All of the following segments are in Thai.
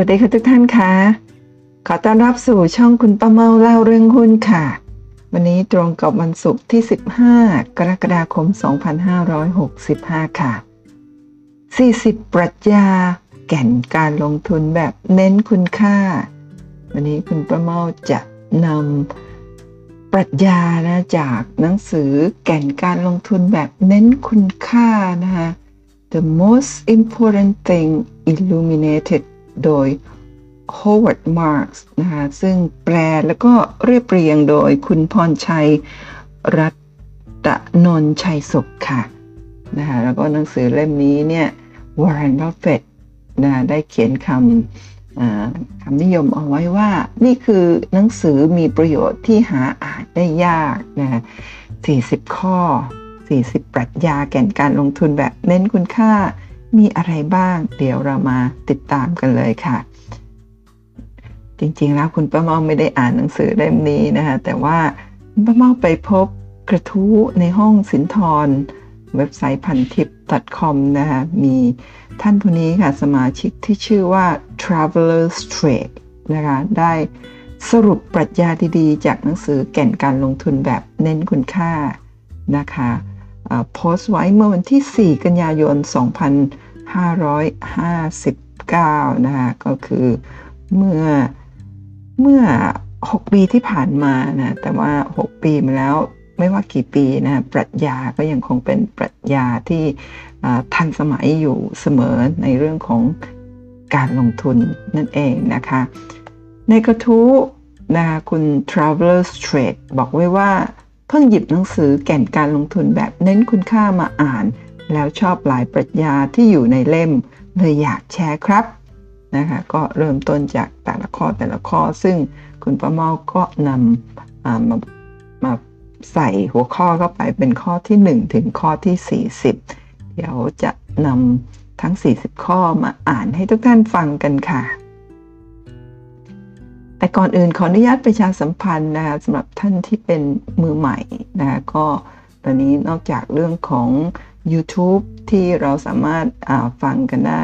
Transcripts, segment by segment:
วัสดีค่ะทุกท่านคะ ขอต้อนรับสู่ช่องคุณป้าเมาเล่าเรื่องหุ้นค่ะ วันนี้ตรงกับวันศุกร์ที่ 15 กรกฎาคม 2565 ค่ะ 40 ปรัชญาแก่นการลงทุนแบบเน้นคุณค่า วันนี้คุณป้าเมาจะนำปรัชญานะจากหนังสือแก่นการลงทุนแบบเน้นคุณค่านะคะ The most important thing illuminated โดย Howard Marks นะคะซึ่งแปลแล้วก็เรียบเรียงโดยคุณพรชัย รัตนนชัยสุขค่ะนะคะแล้วก็หนังสือเล่มนี้เนี่ยวอร์เรนบัฟเฟตนะได้เขียนคำคำนิยมเอาไว้ว่า นี่คือหนังสือมีประโยชน์ที่หาอ่านได้ยากนะ40 ข้อ 40 ปรัชญาแก่นการลงทุนแบบเน้นคุณค่า มีอะไรบ้าง เดี๋ยวเรามาติดตามกันเลยค่ะ จริงๆแล้วคุณป้าเมาไม่ได้อ่านหนังสือเล่มนี้นะคะ แต่ว่าป้าเมาไปพบกระทู้ในห้องสินทรเว็บไซต์พันทิป .com นะคะมีท่านผู้นี้ค่ะ สมาชิกที่ชื่อว่า Travelers Trade นะคะได้สรุปปรัชญาดีๆ จากหนังสือแก่นการลงทุนแบบเน้นคุณค่านะคะ โพสต์ไว้เมื่อวันที่ 4 กันยายน 2559 นะคะก็คือเมื่อเมื่อ 6 ปีที่ผ่านมานะแต่ว่า 6 ปีมาแล้วไม่ว่ากี่ปีนะปรัชญาก็ยังคงเป็นปรัชญาที่ทันสมัยอยู่เสมอในเรื่องของการลงทุนนั่นเองนะคะ ในกระทู้นะคุณ Travelers Trade บอกไว้ว่า เพิ่งหยิบหนังสือแก่นการลงทุนแบบเน้นคุณค่ามาอ่าน แล้วชอบหลายปรัชญาที่อยู่ในเล่ม เลยอยากแชร์ครับนะคะก็เริ่มต้นจากแต่ละข้อแต่ละข้อ ซึ่งคุณประเมาก็นำมามาใส่หัวข้อเข้าไปเป็นข้อที่ 1 ถึงข้อที่ 40 เดี๋ยวจะนำทั้ง 40 ข้อมาอ่านให้ทุกท่านฟังกันค่ะ แต่ก่อนอื่นขออนุญาตประชาสัมพันธ์นะคะสำหรับท่านที่เป็นมือใหม่นะคะก็ตอนนี้นอกจากเรื่องของ YouTube ที่เราสามารถฟังกันได้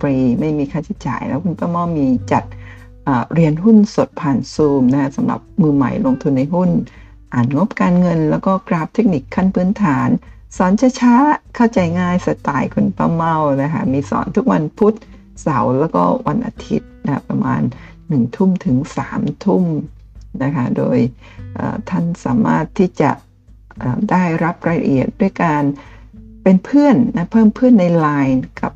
ฟรีๆไม่มีค่าใช้จ่าย แล้วคุณป้าม่อมีจัดเรียนหุ้นสดผ่านซูมนะสำหรับมือใหม่ลงทุนในหุ้น อ่านงบการเงิน แล้วก็กราฟเทคนิคขั้นพื้นฐาน สอนช้าๆเข้าใจง่ายสไตล์คุณป้าเมานะคะมีสอนทุกวันพุธเสาร์แล้วก็วันอาทิตย์นะประมาณ 1ทุ่มถึง3ทุ่มนะคะ โดยท่านสามารถที่จะได้รับรายละเอียดด้วยการเป็นเพื่อนนะเพิ่มเพื่อนใน Line กับ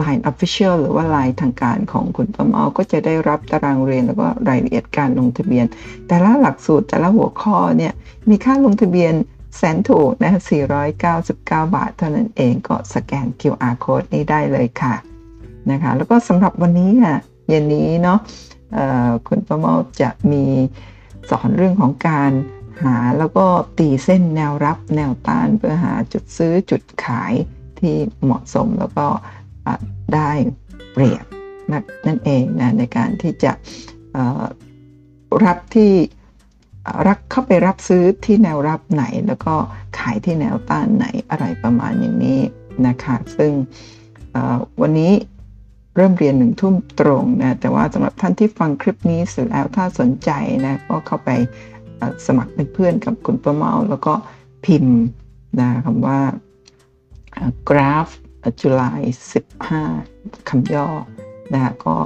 Line Official หรือว่า Line ทางการของคุณประเมาก็จะได้รับตารางเรียนแล้วก็รายละเอียดการลงทะเบียน แต่ละหลักสูตรแต่ละหัวข้อเนี่ยมีค่าลงทะเบียนแสนถูกนะ499 บาท เท่านั้นเองก็สแกน QR code นี้ได้เลยค่ะนะคะ แล้วก็สำหรับวันนี้อะ เย็นนี้เนาะคุณประเมาจะมีสอนเรื่องของการหาแล้วก็ตีเส้นแนวรับแนวต้านเพื่อหาจุดซื้อจุดขายที่เหมาะสมแล้วก็ได้เปรียบนั่นเองนะในการที่จะรับที่รักเข้าไปรับซื้อที่แนวรับไหน แล้วก็ขายที่แนวต้านไหนอะไรประมาณอย่างนี้นะคะ ซึ่งวันนี้ เริ่มเรียนหนึ่งทุ่มตรงนะแต่ว่าสำหรับท่านที่ฟังคลิปนี้เสร็จแล้วถ้าสนใจนะก็เข้าไปสมัครเป็นเพื่อนกับคุณประเมาแล้วก็พิมพ์นะคำว่ากราฟจุลาย15คำย่อนะก็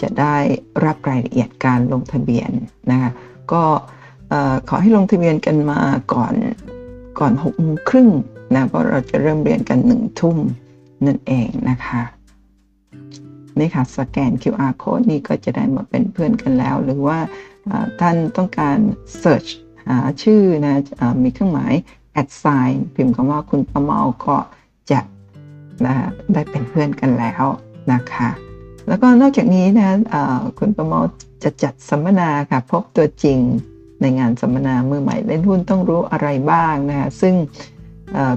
จะได้รับรายละเอียดการลงทะเบียนนะคะก็ขอให้ลงทะเบียนกันมาก่อนก่อน6โมงครึ่งนะเพราะเราจะเริ่มเรียนกัน1ทุ่มนั่นเองนะคะ นี่ค่ะสแกน QR code นี่ก็จะได้มาเป็นเพื่อนกันแล้ว หรือว่าท่านต้องการ search หาชื่อนะมีเครื่องหมาย add sign พิมพ์คำว่าคุณประเมาก็จะนะได้เป็นเพื่อนกันแล้วนะคะแล้วก็นอกจากนี้นะคุณประเมาจะจัดสัมมนาค่ะพบตัวจริงในงานสัมมนามือใหม่เล่นหุ้นต้องรู้อะไรบ้างนะคะซึ่ง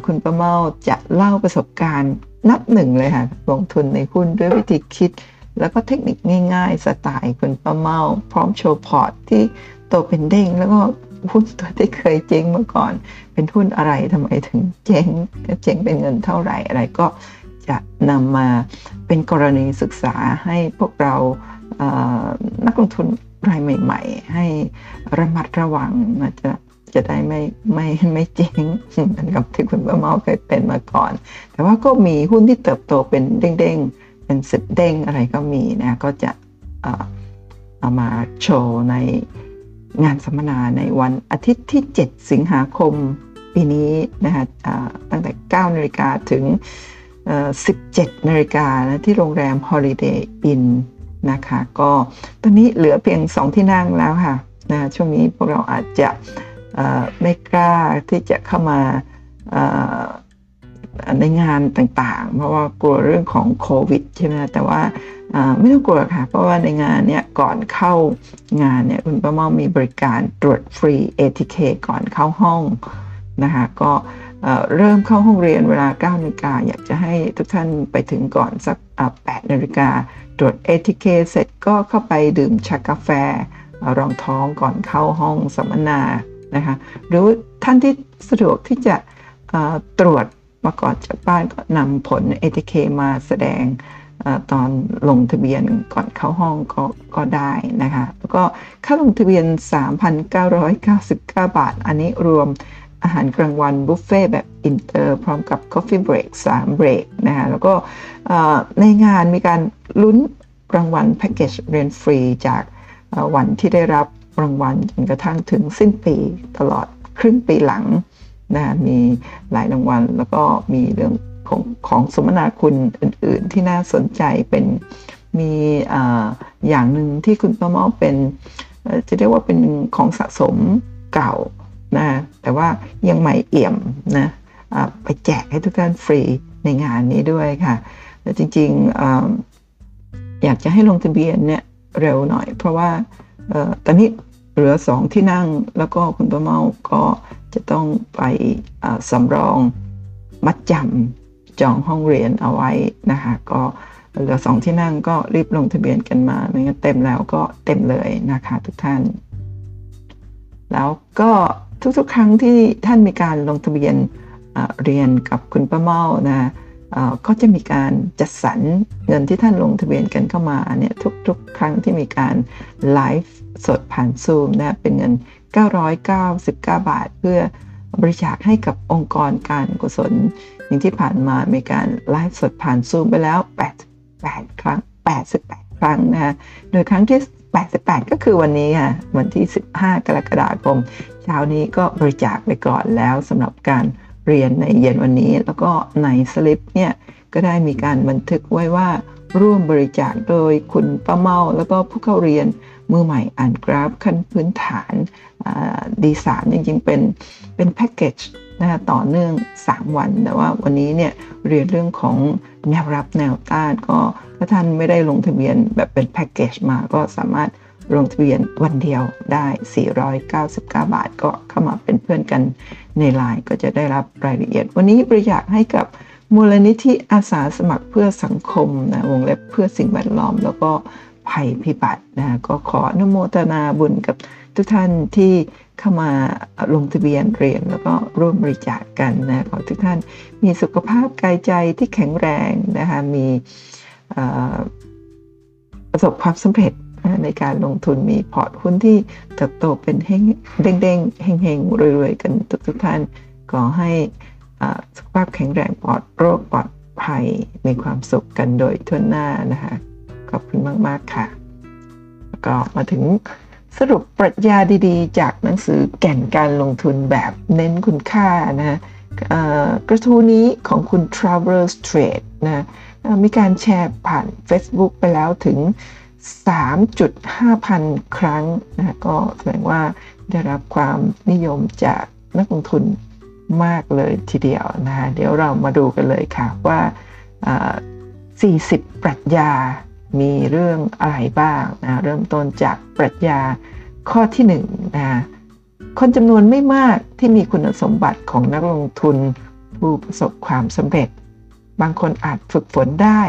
คุณประเมาจะเล่าประสบการณ์ นับหนึ่งเลยค่ะ ลงทุนในหุ้นด้วยวิธีคิด แล้วก็เทคนิคง่ายๆ สไตล์คุณป้าเมา พร้อมโชว์พอร์ตที่โตเป็นเด้ง แล้วก็หุ้นตัวที่เคยเจ๊งมาก่อน เป็นหุ้นอะไรทำไมถึงเจ๊งเจ๊งเป็นเงินเท่าไหร่อะไรก็จะนำมาเป็นกรณีศึกษาให้พวกเรานักลงทุนรายใหม่ ๆ ให้ระมัดระวังนะจะ จะได้ไม่ไม่ไม่เจ๊งเหมือนกับที่คุณป้าเมาเคยเป็นมาก่อน แต่ว่าก็มีหุ้นที่เติบโตเป็นเด้งๆ เป็นสิบเด้งอะไรก็มีนะก็จะเอามาโชว์ในงานสัมมนาในวันอาทิตย์ที่ 7 สิงหาคมปีนี้นะคะตั้งแต่ 9 นาฬิกาถึง 17 นาฬิกานะที่โรงแรม Holiday Inn นะคะก็ตอนนี้เหลือเพียง 2 ที่นั่งแล้วค่ะนะช่วงนี้พวกเราอาจจะ ไม่กล้าที่จะเข้ามาในงานต่างๆ เพราะว่ากลัวเรื่องของโควิดใช่ไหมแต่ว่าไม่ต้องกลัวค่ะ เพราะว่าในงานเนี้ยก่อนเข้างานเนี่ยคุณป้าเมามีบริการตรวจฟรี ATK ก่อนเข้าห้องนะคะก็เริ่มเข้าห้องเรียนเวลา9นาฬิกาอยากจะให้ทุกท่านไปถึงก่อนสัก8นาฬิกาตรวจ ATK เสร็จก็เข้าไปดื่มชากาแฟรองท้องก่อนเข้าห้องสัมมนา นะคะหรือท่านที่สะดวกที่จะตรวจมาก่อนจากบ้านก็นำผล ATK มาแสดงตอนลงทะเบียนก่อนเข้าห้องก็ก็ได้นะคะแล้วก็ค่าลงทะเบียน 3,999 บาท อันนี้รวมอาหารกลางวันบุฟเฟ่แบบอินเตอร์พร้อมกับ Coffee Break 3เบรกนะคะแล้วก็ในงานมีการลุ้นรางวัลแพ็กเกจเรียนฟรีจากวันที่ได้รับ รางวัลจนกระทั่งถึงสิ้นปีตลอดครึ่งปีหลังนะมีหลายรางวัล แล้วก็มีเรื่องของของสมนาคุณอื่น ๆ ที่น่าสนใจเป็นมีออย่างหนึ่งที่คุณป้าเมาเป็นจะเรียกว่าเป็นของสะสมเก่านะแต่ว่ายังใหม่เอี่ยมนะไปแจกให้ทุกท่านฟรีในงานนี้ด้วยค่ะแต่จริงๆอยากจะให้ลงทะเบียนเนี่ยเร็วหน่อย เพราะว่า ตอนนี้เหลือสองที่นั่งแล้วก็คุณป้าเมาก็จะต้องไปสำรองมัดจำจองห้องเรียนเอาไว้นะคะก็เหลือสองที่นั่งก็รีบลงทะเบียนกันมาไม่งั้นเต็มแล้วก็เต็มเลยนะคะทุกท่าน แล้วก็ทุกๆ ครั้งที่ท่านมีการลงทะเบียนเรียนกับคุณป้าเมานะก็จะมีการจัดสรรเงินที่ท่านลงทะเบียนกันเข้ามาเนี่ยทุกๆ ครั้งที่มีการไลฟ์ สดผ่านซูมนะเป็นเงิน 999 บาท เพื่อบริจาคให้กับองค์กรการกุศล อย่างที่ผ่านมามีการไลฟ์สดผ่านซูมไปแล้ว 88 ครั้ง 88 ครั้งนะโดยครั้งที่ 88 ก็คือวันนี้ค่ะวันที่ 15 กรกฎาคม เช้านี้ก็บริจาคไปก่อนแล้วสำหรับการเรียนในเย็นวันนี้ แล้วก็ในสลิปเนี่ยก็ได้มีการบันทึกไว้ว่าร่วมบริจาคโดยคุณป้าเมาแล้วก็ผู้เข้าเรียน มือใหม่อ่านกราฟขั้นพื้นฐานดีสามจริงๆ เป็นเป็นแพ็กเกจนะต่อเนื่อง 3 วัน แต่ว่าวันนี้เนี่ยเรียนเรื่องของแนวรับแนวต้านก็ถ้าท่านไม่ได้ลงทะเบียนแบบเป็นแพ็กเกจมาก็สามารถลงทะเบียนวันเดียวได้ 499 บาท ก็เข้ามาเป็นเพื่อนกันในไลน์ก็จะได้รับรายละเอียด วันนี้บริจาคให้กับมูลนิธิอาสาสมัครเพื่อสังคมนะวงเล็บเพื่อสิ่งแวดล้อม แล้วก็ ภัยพิบัตินะก็ขออนุโมทนาบุญกับทุกท่านที่เข้ามาลงทะเบียนเรียนแล้วก็ร่วมบริจาคกกันนะขอทุกท่านมีสุขภาพกายใจที่แข็งแรงนะคะมีประสบความสำเร็จในการลงทุนมีพอร์ตหุ้นที่เติบโตเป็นเด้งเด้งเฮงเฮงรวยๆ กันทุกทุกท่านขอให้สุขภาพแข็งแรงปลอดโรคปลอดภัยมีความสุขกันโดยทั่วหน้านะคะ ขอบคุณมาก ๆ ค่ะก็มาถึงสรุปปรัชญาดีๆ จากหนังสือแก่นการลงทุนแบบเน้นคุณค่านะกระทู้นี้ของคุณ Travelers Trade นะมีการแชร์ผ่าน Facebook ไปแล้วถึง 3.5 พันครั้งนะก็แสดงว่าได้รับความนิยมจากนักลงทุนมากเลยทีเดียวนะเดี๋ยวเรามาดูกันเลยค่ะว่า 40 ปรัชญา มีเรื่องอะไรบ้างนะเริ่มต้นจากปรัชญาข้อที่1นนะคนจำนวนไม่มากที่มีคุณสมบัติของนักลงทุนผู้ประสบความสำเร็จ บางคนอาจฝึกฝนได้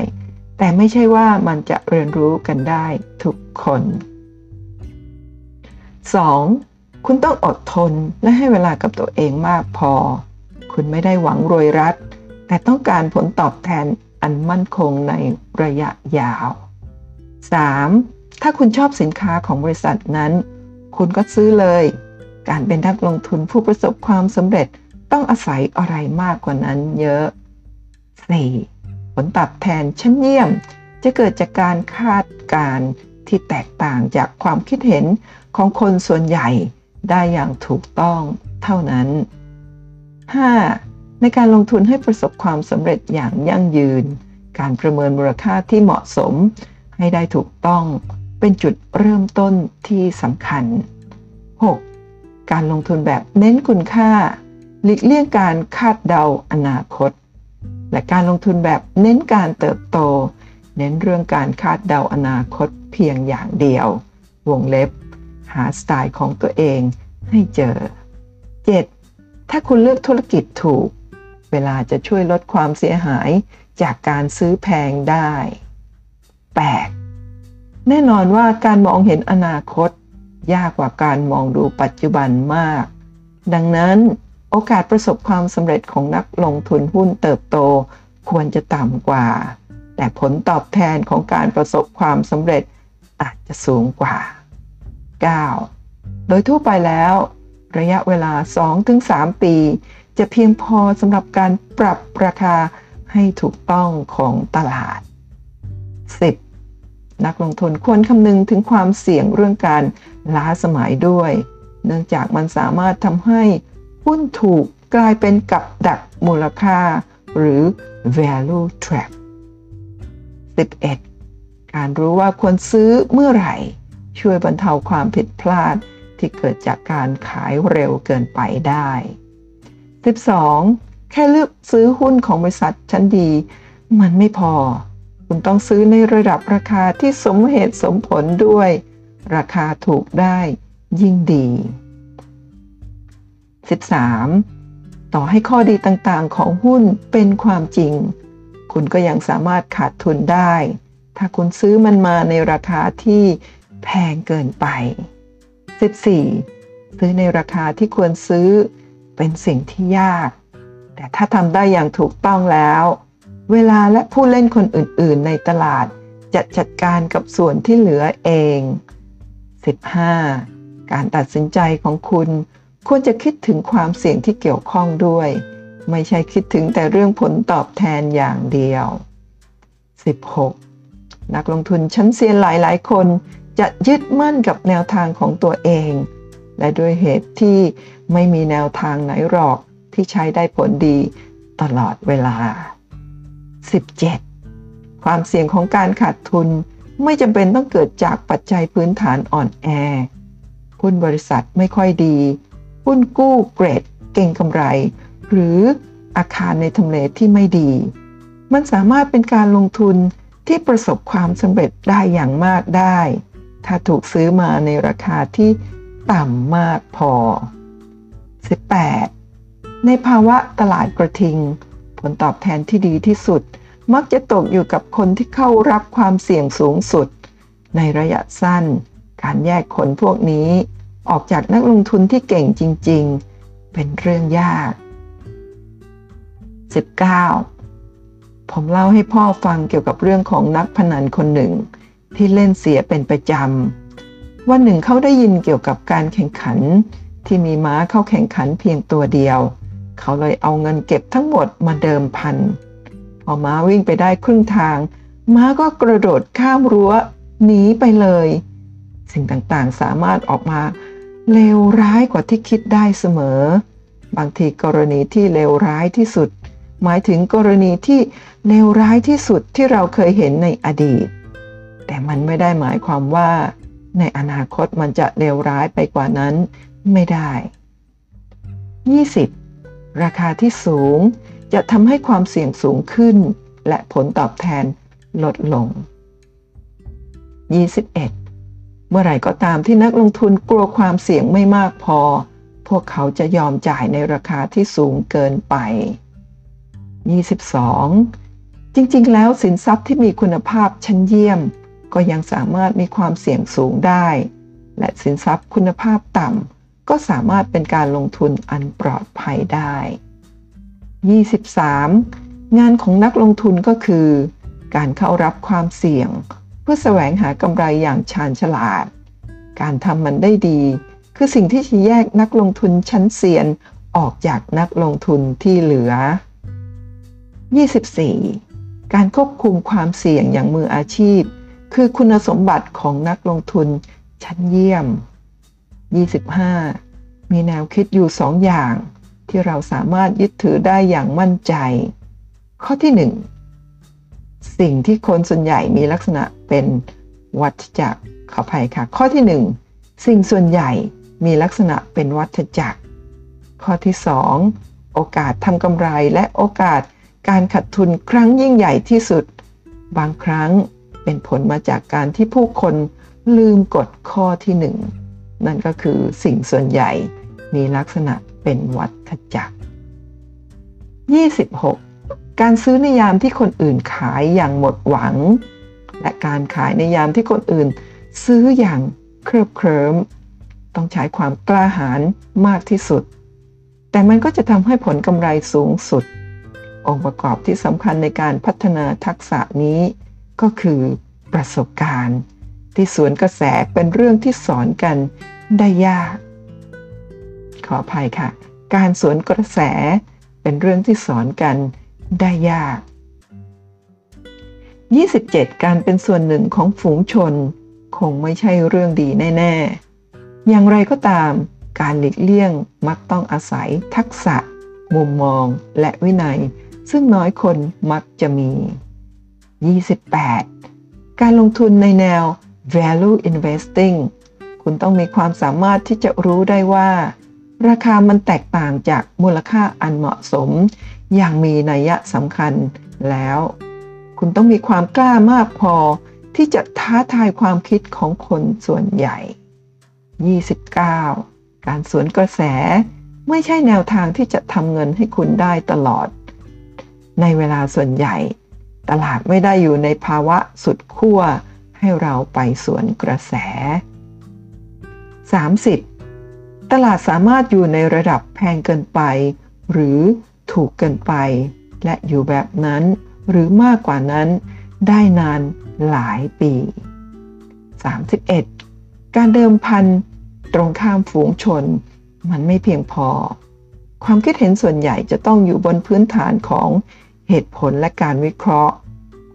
แต่ไม่ใช่ว่ามันจะเรียนรู้กันได้ทุกคน 2. คุณต้องอดทนและให้เวลากับตัวเองมากพอ คุณไม่ได้หวังรวยรัด แต่ต้องการผลตอบแทนอันมั่นคงในระยะยาว 3. ถ้าคุณชอบสินค้าของบริษัทนั้น คุณก็ซื้อเลย การเป็นนักลงทุนผู้ประสบความสำเร็จต้องอาศัยอะไรมากกว่านั้นเยอะ 4. ผลตอบแทนชั้นเยี่ยม จะเกิดจากการคาดการที่แตกต่างจากความคิดเห็นของคนส่วนใหญ่ได้อย่างถูกต้องเท่านั้น 5. ในการลงทุนให้ประสบความสำเร็จอย่างยั่งยืน การประเมินมูลค่าที่เหมาะสม ให้ได้ถูกต้องเป็นจุดเริ่มต้นที่สำคัญ 6. การลงทุนแบบเน้นคุณค่า หลีกเลี่ยงการคาดเดาอนาคต และการลงทุนแบบเน้นการเติบโต เน้นเรื่องการคาดเดาอนาคตเพียงอย่างเดียว วงเล็บ หาสไตล์ของตัวเองให้เจอ 7. ถ้าคุณเลือกธุรกิจถูก เวลาจะช่วยลดความเสียหายจากการซื้อแพงได้ 8. แน่นอนว่าการมองเห็นอนาคต ยากกว่าการมองดูปัจจุบันมาก ดังนั้นโอกาสประสบความสำเร็จของนักลงทุนหุ้นเติบโตควรจะต่ำกว่า แต่ผลตอบแทนของการประสบความสำเร็จอาจจะสูงกว่า 9. โดยทั่วไปแล้ว ระยะเวลา 2-3 ปี จะเพียงพอสำหรับการปรับราคาให้ถูกต้องของตลาด 10. นักลงทุนควรคำนึงถึงความเสี่ยงเรื่องการล้าสมัยด้วย เนื่องจากมันสามารถทำให้หุ้นถูกกลายเป็นกับดักมูลค่า หรือ value trap 11. การรู้ว่าควรซื้อเมื่อไหร่ ช่วยบรรเทาความผิดพลาดที่เกิดจากการขายเร็วเกินไปได้ 12. แค่เลือกซื้อหุ้นของบริษัทชั้นดี มันไม่พอ คุณต้องซื้อในระดับราคาที่สมเหตุสมผลด้วย ราคาถูกได้ยิ่งดี 13. ต่อให้ข้อดีต่างๆของหุ้นเป็นความจริง คุณก็ยังสามารถขาดทุนได้ ถ้าคุณซื้อมันมาในราคาที่แพงเกินไป 14. ซื้อในราคาที่ควรซื้อเป็นสิ่งที่ยาก แต่ถ้าทำได้อย่างถูกต้องแล้ว เวลาและผู้เล่นคนอื่นๆ ในตลาดจะจัดการกับส่วนที่เหลือเอง 15. การตัดสินใจของคุณควรจะคิดถึงความเสี่ยงที่เกี่ยวข้องด้วย ไม่ใช่คิดถึงแต่เรื่องผลตอบแทนอย่างเดียว 16. นักลงทุนชั้นเซียนหลายๆ คนจะยึดมั่นกับแนวทางของตัวเอง และด้วยเหตุที่ไม่มีแนวทางไหนหรอกที่ใช้ได้ผลดีตลอดเวลา 17. ความเสี่ยงของการขาดทุนไม่จำเป็นต้องเกิดจากปัจจัยพื้นฐานอ่อนแอหุ้นบริษัทไม่ค่อยดีหุ้นกู้เกรดเก่งกำไร หรืออาคารในทำเลที่ไม่ดี มันสามารถเป็นการลงทุนที่ประสบความสำเร็จได้อย่างมากได้ ถ้าถูกซื้อมาในราคาที่ต่ำมากพอ 18. ในภาวะตลาดกระทิง ผลตอบแทนที่ดีที่สุด มักจะตกอยู่กับคนที่เข้ารับความเสี่ยงสูงสุด ในระยะสั้น การแยกคนพวกนี้ ออกจากนักลงทุนที่เก่งจริง ๆ เป็นเรื่องยาก 19. ผมเล่าให้พ่อฟังเกี่ยวกับเรื่องของนักพนันคนหนึ่ง ที่เล่นเสียเป็นประจำวันหนึ่งเขาได้ยินเกี่ยวกับการแข่งขันที่มีม้าเข้าแข่งขันเพียงตัวเดียวเขาเลยเอาเงินเก็บทั้งหมดมาเดิมพัน พอม้าวิ่งไปได้ครึ่งทาง ม้าก็กระโดดข้ามรั้วหนีไปเลย สิ่งต่างๆสามารถออกมาเลวร้ายกว่าที่คิดได้เสมอ บางทีกรณีที่เลวร้ายที่สุด หมายถึงกรณีที่เลวร้ายที่สุดที่เราเคยเห็นในอดีต แต่มันไม่ได้หมายความว่า ในอนาคตมันจะเลวร้ายไปกว่านั้นไม่ได้ 20. ราคาที่สูงจะทำให้ความเสี่ยงสูงขึ้น และผลตอบแทนลดลง 21. เมื่อไหร่ก็ตามที่นักลงทุนกลัวความเสี่ยงไม่มากพอ พวกเขาจะยอมจ่ายในราคาที่สูงเกินไป 22. จริงๆ แล้วสินทรัพย์ที่มีคุณภาพชั้นเยี่ยม ก็ยังสามารถมีความเสี่ยงสูงได้ และสินทรัพย์คุณภาพต่ำ ก็สามารถเป็นการลงทุนอันปลอดภัยได้ 23. งานของนักลงทุนก็คือ การเข้ารับความเสี่ยง เพื่อแสวงหากำไรอย่างชาญฉลาด การทำมันได้ดี คือสิ่งที่จะแยกนักลงทุนชั้นเซียนออกจากนักลงทุนที่เหลือ 24. การควบคุมความเสี่ยงอย่างมืออาชีพ คือคุณสมบัติของนักลงทุนชั้นเยี่ยม 25. มีแนวคิดอยู่สองอย่างที่เราสามารถยึดถือได้อย่างมั่นใจ ข้อที่ 1 สิ่งที่คนส่วนใหญ่มีลักษณะเป็นวัฏจักรขออภัยค่ะ ข้อที่ 1 สิ่งส่วนใหญ่มีลักษณะเป็นวัฏจักร ข้อที่ 2 โอกาสทำกำไรและโอกาสการขาดทุนครั้งยิ่งใหญ่ที่สุด บางครั้งเป็นผลมาจากการที่ผู้คนลืมกฎข้อที่ห นั่นก็คือสิ่งส่วนใหญ่มีลักษณะเป็นวัฏจักร 26. การซื้อในยามที่คนอื่นขายอย่างหมดหวัง และการขายในยามที่คนอื่น ซื้ออย่างเคริบเคลิมต้องใช้ความกล้าหาญมากที่สุด แต่มันก็จะทำให้ผลกำไรสูงสุด องค์ประกอบที่สำคัญในการพัฒนาทักษะนี้ ก็คือประสบการณ์ ที่สวนกระแสเป็นเรื่องที่สอนกันได้ยาก ขออภัยค่ะ การสวนกระแสเป็นเรื่องที่สอนกันได้ยาก 27. การเป็นส่วนหนึ่งของฝูงชน คงไม่ใช่เรื่องดีแน่ ๆ อย่างไรก็ตาม การหลีกเลี่ยงมักต้องอาศัยทักษะ มุมมอง และวินัย ซึ่งน้อยคนมักจะมี 28. การลงทุนในแนว value investing คุณต้องมีความสามารถที่จะรู้ได้ว่า ราคามันแตกต่างจากมูลค่าอันเหมาะสม อย่างมีนัยสำคัญแล้ว คุณต้องมีความกล้ามากพอที่จะท้าทายความคิดของคนส่วนใหญ่ 29. การสวนกระแสไม่ใช่แนวทางที่จะทำเงินให้คุณได้ตลอด ในเวลาส่วนใหญ่ ตลาดไม่ได้อยู่ในภาวะสุดขั้ว ให้เราไปสวนกระแส 30. ตลาดสามารถอยู่ในระดับแพงเกินไป หรือถูกเกินไป และอยู่แบบนั้นหรือมากกว่านั้นได้นานหลายปี 31. การเดิมพันตรงข้ามฝูงชน มันไม่เพียงพอ ความคิดเห็นส่วนใหญ่จะต้องอยู่บนพื้นฐานของเหตุผลและการวิเคราะห์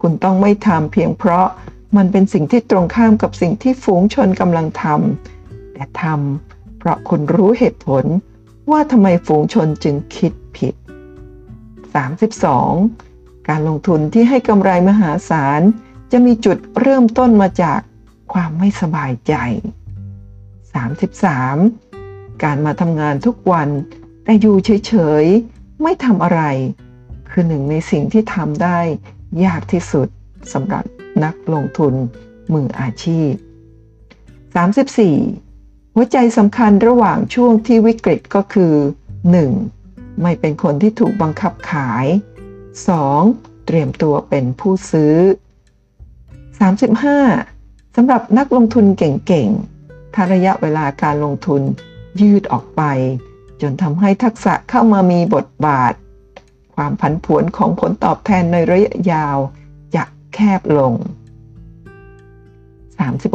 คุณต้องไม่ทำเพียงเพราะ มันเป็นสิ่งที่ตรงข้ามกับสิ่งที่ฝูงชนกำลังทำแต่ทำเพราะคุณรู้เหตุผลว่าทำไมฝูงชนจึงคิดผิด 32. การลงทุนที่ให้กำไรมหาศาล จะมีจุดเริ่มต้นมาจากความไม่สบายใจ 33. การมาทำงานทุกวัน แต่อยู่เฉยๆ ไม่ทำอะไร คือหนึ่งในสิ่งที่ทำได้ยากที่สุดสำหรับ นักลงทุนมืออาชีพ 34. หัวใจสำคัญระหว่างช่วงที่วิกฤตก็คือ 1. ไม่เป็นคนที่ถูกบังคับขาย 2. เตรียมตัวเป็นผู้ซื้อ 35. สำหรับนักลงทุนเก่งๆถ้าระยะเวลาการลงทุนยืดออกไป จนทำให้ทักษะเข้ามามีบทบาท ความผันผวนของผลตอบแทนในระยะยาว แคบลง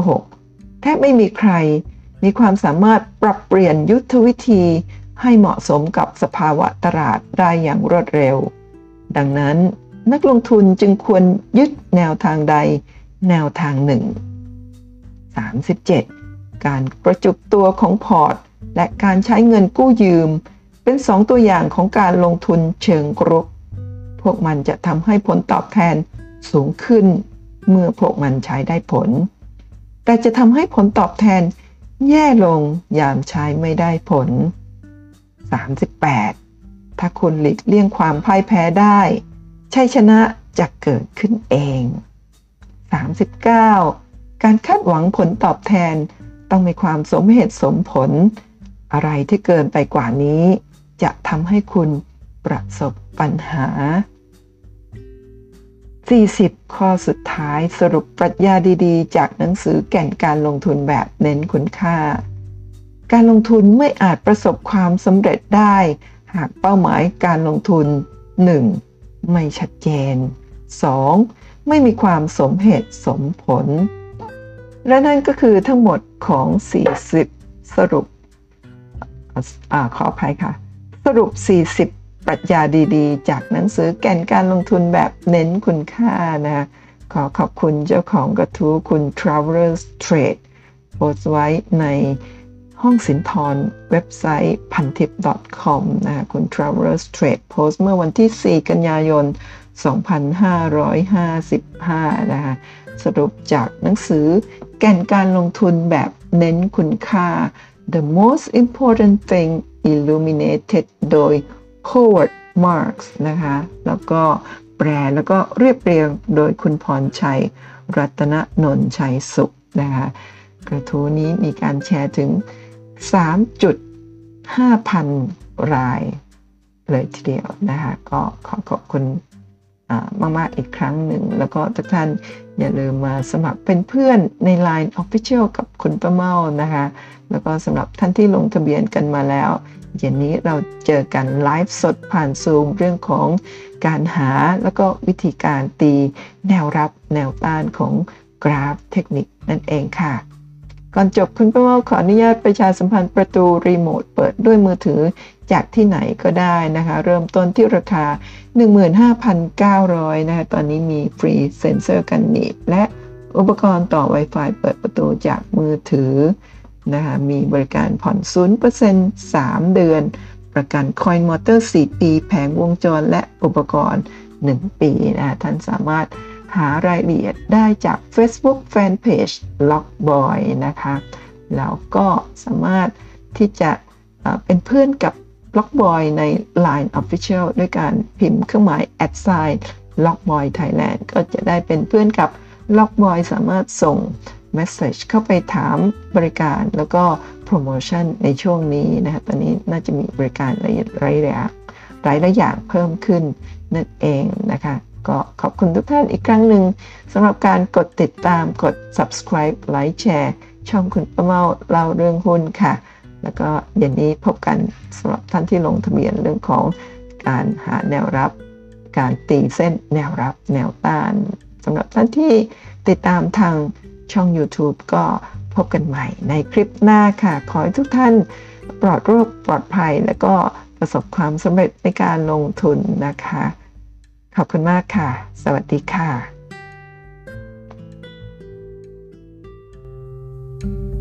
36. แทบไม่มีใครมีความสามารถปรับเปลี่ยนยุทธวิธีให้เหมาะสมกับสภาวะตลาดได้อย่างรวดเร็ว ดังนั้นนักลงทุนจึงควรยึดแนวทางใดแนวทางหนึ่ง 37. การประจุตัวของพอร์ต และการใช้เงินกู้ยืม เป็นสองตัวอย่างของการลงทุนเชิงกรุก พวกมันจะทำให้ผลตอบแทน สูงขึ้น เมื่อพวกมันใช้ได้ผล แต่จะทำให้ผลตอบแทนแย่ลงยามใช้ไม่ได้ผล 38. ถ้าคุณหลีกเลี่ยงความพ่ายแพ้ได้ ชัยชนะจะเกิดขึ้นเอง 39. การคาดหวังผลตอบแทนต้องมีความสมเหตุสมผล อะไรที่เกินไปกว่านี้ จะทำให้คุณประสบปัญหา 40 ข้อสุดท้ายสรุปปรัชญาดีๆ จากหนังสือแก่นการลงทุนแบบเน้นคุณค่า การลงทุนไม่อาจประสบความสำเร็จได้ หากเป้าหมายการลงทุน 1. ไม่ชัดเจน 2. ไม่มีความสมเหตุสมผล และนั่นก็คือทั้งหมดของ 40 สรุปอขออภัยค่ะ สรุป 40 ปรัชญาดีๆ จากหนังสือแก่นการลงทุนแบบเน้นคุณค่านะขอขอบคุณเจ้าของกระทู้คุณ Travelers Trade โพสต์ไว้ในห้องสินทรเว็บไซต์พันทิป .com นะคุณ Travelers Trade โพสต์เมื่อวันที่ 4 กันยายน 2555 นะคะสรุปจากหนังสือแก่นการลงทุนแบบเน้นคุณค่า The Most Important Thing Illuminated โดย Howard Marks นะคะ แล้วก็แปลแล้วก็เรียบเรียงโดยคุณพรชัย รัตนนนชัยสุขนะคะ กระทู้นี้มีการแชร์ถึง 3.5 พันรายเลยทีเดียวนะคะ ก็ขอขอบคุณมาก ๆ อีกครั้งหนึ่ง แล้วก็ทุกท่านอย่าลืมมาสมัครเป็นเพื่อนใน Line Official กับคุณป้าเมานะคะ แล้วก็สำหรับท่านที่ลงทะเบียนกันมาแล้ว เย็นนี้เราเจอกันไลฟ์สดผ่านซูมเรื่องของการหาแล้วก็วิธีการตีแนวรับแนวต้านของกราฟเทคนิคนั่นเองค่ะ ก่อนจบคุณป้าเมาขออนุญาตประชาสัมพันธ์ประตูรีโมทเปิดด้วยมือถือจากที่ไหนก็ได้นะคะ เริ่มต้นที่ราคา 15,900 นะคะตอนนี้มีฟรีเซ็นเซอร์กันหนีบและอุปกรณ์ต่อ Wi-Fi เปิดประตูจากมือถือ นะคะมีบริการผ่อน 0% 3 เดือน ประกันคอยมอเตอร์ 4 ปี แผงวงจรและอุปกรณ์ 1 ปีนะท่านสามารถหารายละเอียดได้จาก Facebook Fanpage Lockboy นะคะแล้วก็สามารถที่จะเป็นเพื่อนกับ Lockboy ใน Line Official ด้วยการพิมพ์เครื่องหมาย at sign Lockboy Thailand ก็จะได้เป็นเพื่อนกับ Lockboy สามารถส่ง Message เข้าไปถามบริการแล้วก็โปรโมชั่นในช่วงนี้นะฮะตอนนี้น่าจะมีบริการหลายหลายหลายหลายอย่างเพิ่มขึ้นนั่นเองนะคะ ก็ขอบคุณทุกท่านอีกครั้งหนึ่งสำหรับการกดติดตามกด subscribe ไลค์แชร์ช่องคุณประเมาเล่าเรื่องหุ้นค่ะ แล้วก็เย็นนี้พบกันสำหรับท่านที่ลงทะเบียนเรื่องของการหาแนวรับ การตีเส้นแนวรับแนวต้านสำหรับท่านที่ติดตามทาง ช่อง YouTube ก็พบกันใหม่ในคลิปหน้าค่ะ ขอให้ทุกท่านปลอดโรคปลอดภัย และก็ประสบความสำเร็จในการลงทุนนะคะ ขอบคุณมากค่ะ สวัสดีค่ะ thank you